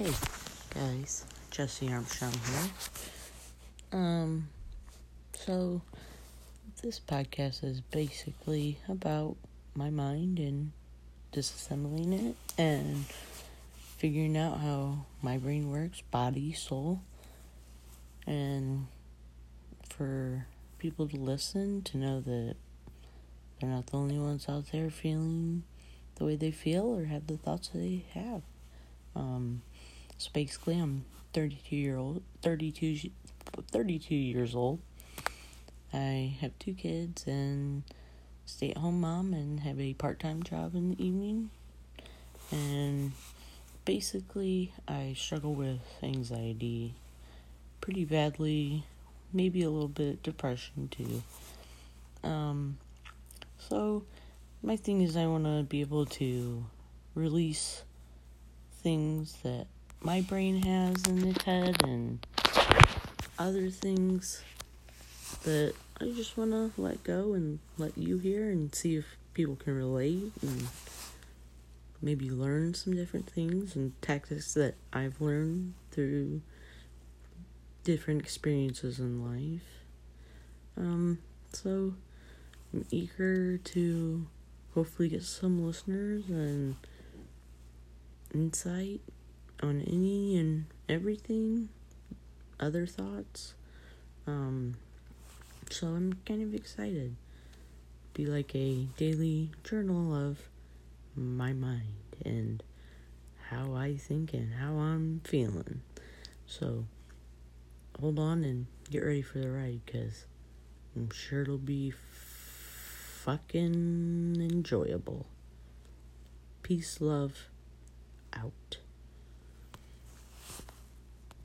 Hey guys, Jesse Armstrong here. Um, so this podcast is basically about my mind and disassembling it and figuring out how my brain works, body, soul, and for people to listen to know that they're not the only ones out there feeling the way they feel or have the thoughts they have. Um, so basically, I'm 32 year old, 32, 32 years old. I have two kids and stay at home mom and have a part time job in the evening. And basically, I struggle with anxiety pretty badly, maybe a little bit depression too. Um, so my thing is, I want to be able to release things that my brain has in its head and other things that I just want to let go and let you hear and see if people can relate and maybe learn some different things and tactics that I've learned through different experiences in life. Um, so I'm eager to hopefully get some listeners and insight on any and everything, other thoughts. Um, so I'm kind of excited. Be like a daily journal of my mind and how I think and how I'm feeling. So hold on and get ready for the ride because I'm sure it'll be fucking enjoyable. Peace, love, out.